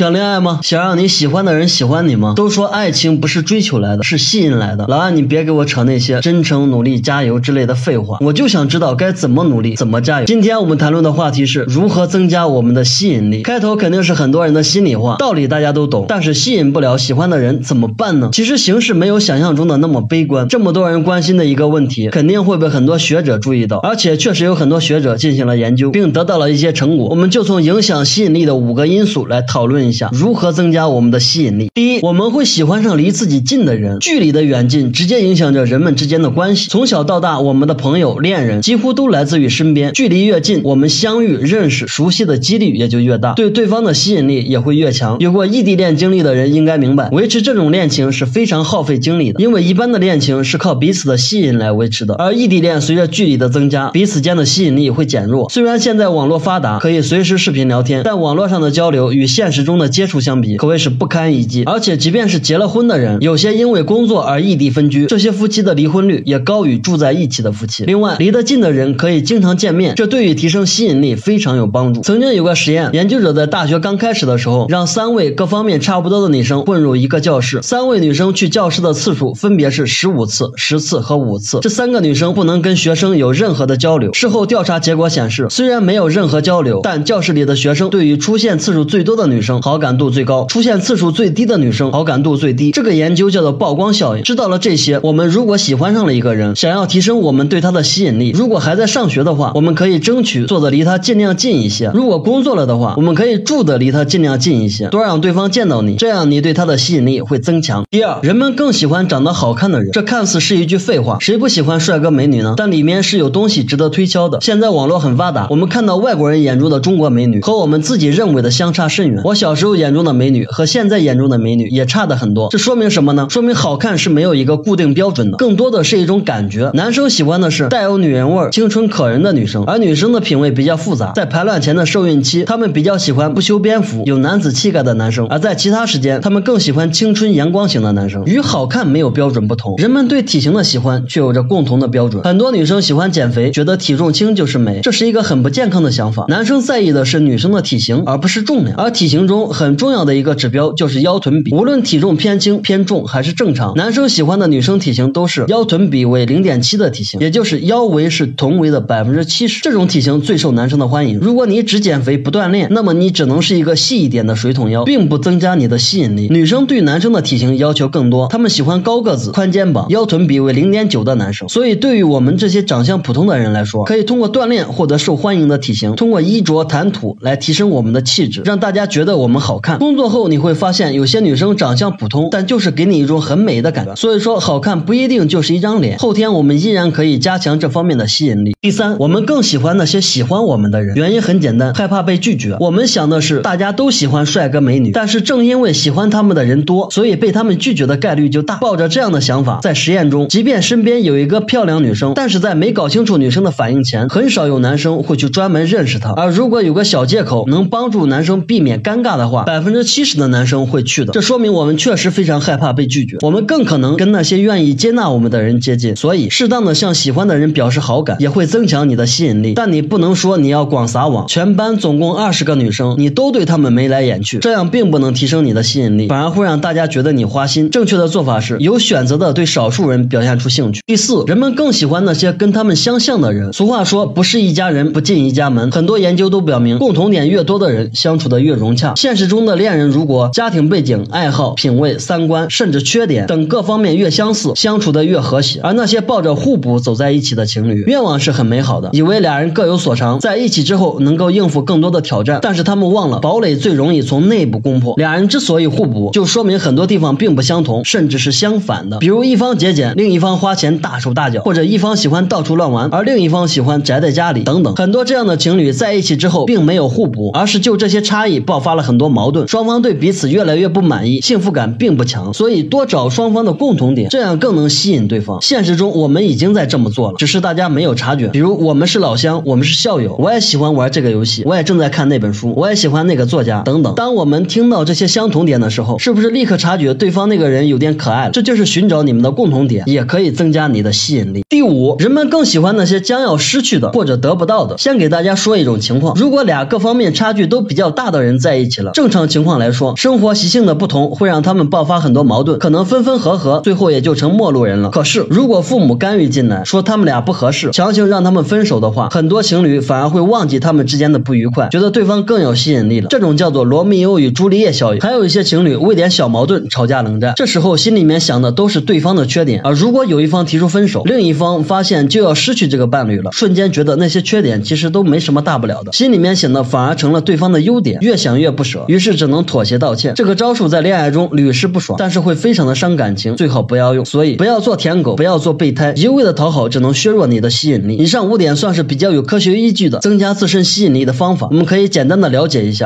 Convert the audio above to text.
想恋爱吗？想让你喜欢的人喜欢你吗？都说爱情不是追求来的，是吸引来的。老安，你别给我扯那些真诚、努力、加油之类的废话，我就想知道该怎么努力，怎么加油。今天我们谈论的话题是如何增加我们的吸引力。开头肯定是很多人的心里话，道理大家都懂，但是吸引不了喜欢的人怎么办呢？其实形势没有想象中的那么悲观。这么多人关心的一个问题，肯定会被很多学者注意到，而且确实有很多学者进行了研究，并得到了一些成果。我们就从影响吸引力的五个因素来讨论一下如何增加我们的吸引力。第一，我们会喜欢上离自己近的人，距离的远近直接影响着人们之间的关系。从小到大，我们的朋友、恋人几乎都来自于身边，距离越近，我们相遇、认识、熟悉的几率也就越大，对对方的吸引力也会越强。有过异地恋经历的人应该明白，维持这种恋情是非常耗费精力的，因为一般的恋情是靠彼此的吸引来维持的，而异地恋随着距离的增加，彼此间的吸引力会减弱。虽然现在网络发达，可以随时视频聊天，但网络上的交流与现实中的接触相比，可谓是不堪一击。而且，即便是结了婚的人，有些因为工作而异地分居，这些夫妻的离婚率也高于住在一起的夫妻。另外，离得近的人可以经常见面，这对于提升吸引力非常有帮助。曾经有个实验，研究者在大学刚开始的时候，让三位各方面差不多的女生混入一个教室，三位女生去教室的次数分别是十五次、十次和五次。这三个女生不能跟学生有任何的交流。事后调查结果显示，虽然没有任何交流，但教室里的学生对于出现次数最多的女生好感度最高，出现次数最低的女生好感度最低。这个研究叫做曝光效应。知道了这些，我们如果喜欢上了一个人，想要提升我们对他的吸引力，如果还在上学的话，我们可以争取坐的离他尽量近一些；如果工作了的话，我们可以住的离他尽量近一些，多让对方见到你，这样你对他的吸引力会增强。第二，人们更喜欢长得好看的人，这看似是一句废话，谁不喜欢帅哥美女呢？但里面是有东西值得推敲的。现在网络很发达，我们看到外国人眼中的中国美女和我们自己认为的相差甚远。我小小时候眼中的美女和现在眼中的美女也差的很多。这说明什么呢？说明好看是没有一个固定标准的，更多的是一种感觉。男生喜欢的是带有女人味、青春可人的女生，而女生的品味比较复杂。在排卵前的受孕期，她们比较喜欢不修边幅、有男子气概的男生；而在其他时间，她们更喜欢青春阳光型的男生。与好看没有标准不同，人们对体型的喜欢却有着共同的标准。很多女生喜欢减肥，觉得体重轻就是美，这是一个很不健康的想法。男生在意的是女生的体型，而不是重量。而体型中很重要的一个指标就是腰臀比，无论体重偏轻、偏重还是正常，男生喜欢的女生体型都是腰臀比为零点七的体型，也就是腰围是臀围的百分之七十。这种体型最受男生的欢迎。如果你只减肥不锻炼，那么你只能是一个细一点的水桶腰，并不增加你的吸引力。女生对男生的体型要求更多，她们喜欢高个子、宽肩膀、腰臀比为零点九的男生。所以对于我们这些长相普通的人来说，可以通过锻炼获得受欢迎的体型，通过衣着谈吐来提升我们的气质，让大家觉得我们好看。工作后你会发现，有些女生长相普通，但就是给你一种很美的感觉。所以说，好看不一定就是一张脸，后天我们依然可以加强这方面的吸引力。第三，我们更喜欢那些喜欢我们的人，原因很简单，害怕被拒绝。我们想的是大家都喜欢帅哥美女，但是正因为喜欢他们的人多，所以被他们拒绝的概率就大。抱着这样的想法，在实验中，即便身边有一个漂亮女生，但是在没搞清楚女生的反应前，很少有男生会去专门认识她。而如果有个小借口能帮助男生避免尴尬的的话，百分之七十的男生会去的。这说明我们确实非常害怕被拒绝，我们更可能跟那些愿意接纳我们的人接近。所以，适当的向喜欢的人表示好感，也会增强你的吸引力。但你不能说你要广撒网，全班总共二十个女生，你都对她们眉来眼去，这样并不能提升你的吸引力，反而会让大家觉得你花心。正确的做法是有选择的对少数人表现出兴趣。第四，人们更喜欢那些跟他们相像的人。俗话说，不是一家人不进一家门。很多研究都表明，共同点越多的人相处的越融洽。现现实中的恋人，如果家庭背景、爱好、品味、三观，甚至缺点等各方面越相似，相处的越和谐。而那些抱着互补走在一起的情侣，愿望是很美好的，以为俩人各有所长，在一起之后能够应付更多的挑战。但是他们忘了，堡垒最容易从内部攻破。俩人之所以互补，就说明很多地方并不相同，甚至是相反的。比如一方节俭，另一方花钱大手大脚；或者一方喜欢到处乱玩，而另一方喜欢宅在家里，等等。很多这样的情侣在一起之后，并没有互补，而是就这些差异爆发了很多矛盾，双方对彼此越来越不满意，幸福感并不强。所以多找双方的共同点，这样更能吸引对方。现实中我们已经在这么做了，只是大家没有察觉。比如我们是老乡，我们是校友，我也喜欢玩这个游戏，我也正在看那本书，我也喜欢那个作家，等等。当我们听到这些相同点的时候，是不是立刻察觉对方那个人有点可爱了？这就是寻找你们的共同点，也可以增加你的吸引力。第五，人们更喜欢那些将要失去的或者得不到的。先给大家说一种情况：如果俩各方面差距都比较大的人在一起了，正常情况来说，生活习性的不同会让他们爆发很多矛盾，可能分分合合，最后也就成陌路人了。可是如果父母干预进来，说他们俩不合适，强行让他们分手的话，很多情侣反而会忘记他们之间的不愉快，觉得对方更有吸引力了。这种叫做罗密欧与朱丽叶效应。还有一些情侣为点小矛盾吵架冷战，这时候心里面想的都是对方的缺点，而如果有一方提出分手，另一方发现就要失去这个伴侣了，瞬间觉得那些缺点其实都没什么大不了的，心里面想的反而成了对方的优点，越想越不于是只能妥协道歉。这个招数在恋爱中屡试不爽，但是会非常的伤感情，最好不要用。所以不要做舔狗，不要做备胎，一味的讨好只能削弱你的吸引力。以上五点算是比较有科学依据的增加自身吸引力的方法，我们可以简单的了解一下。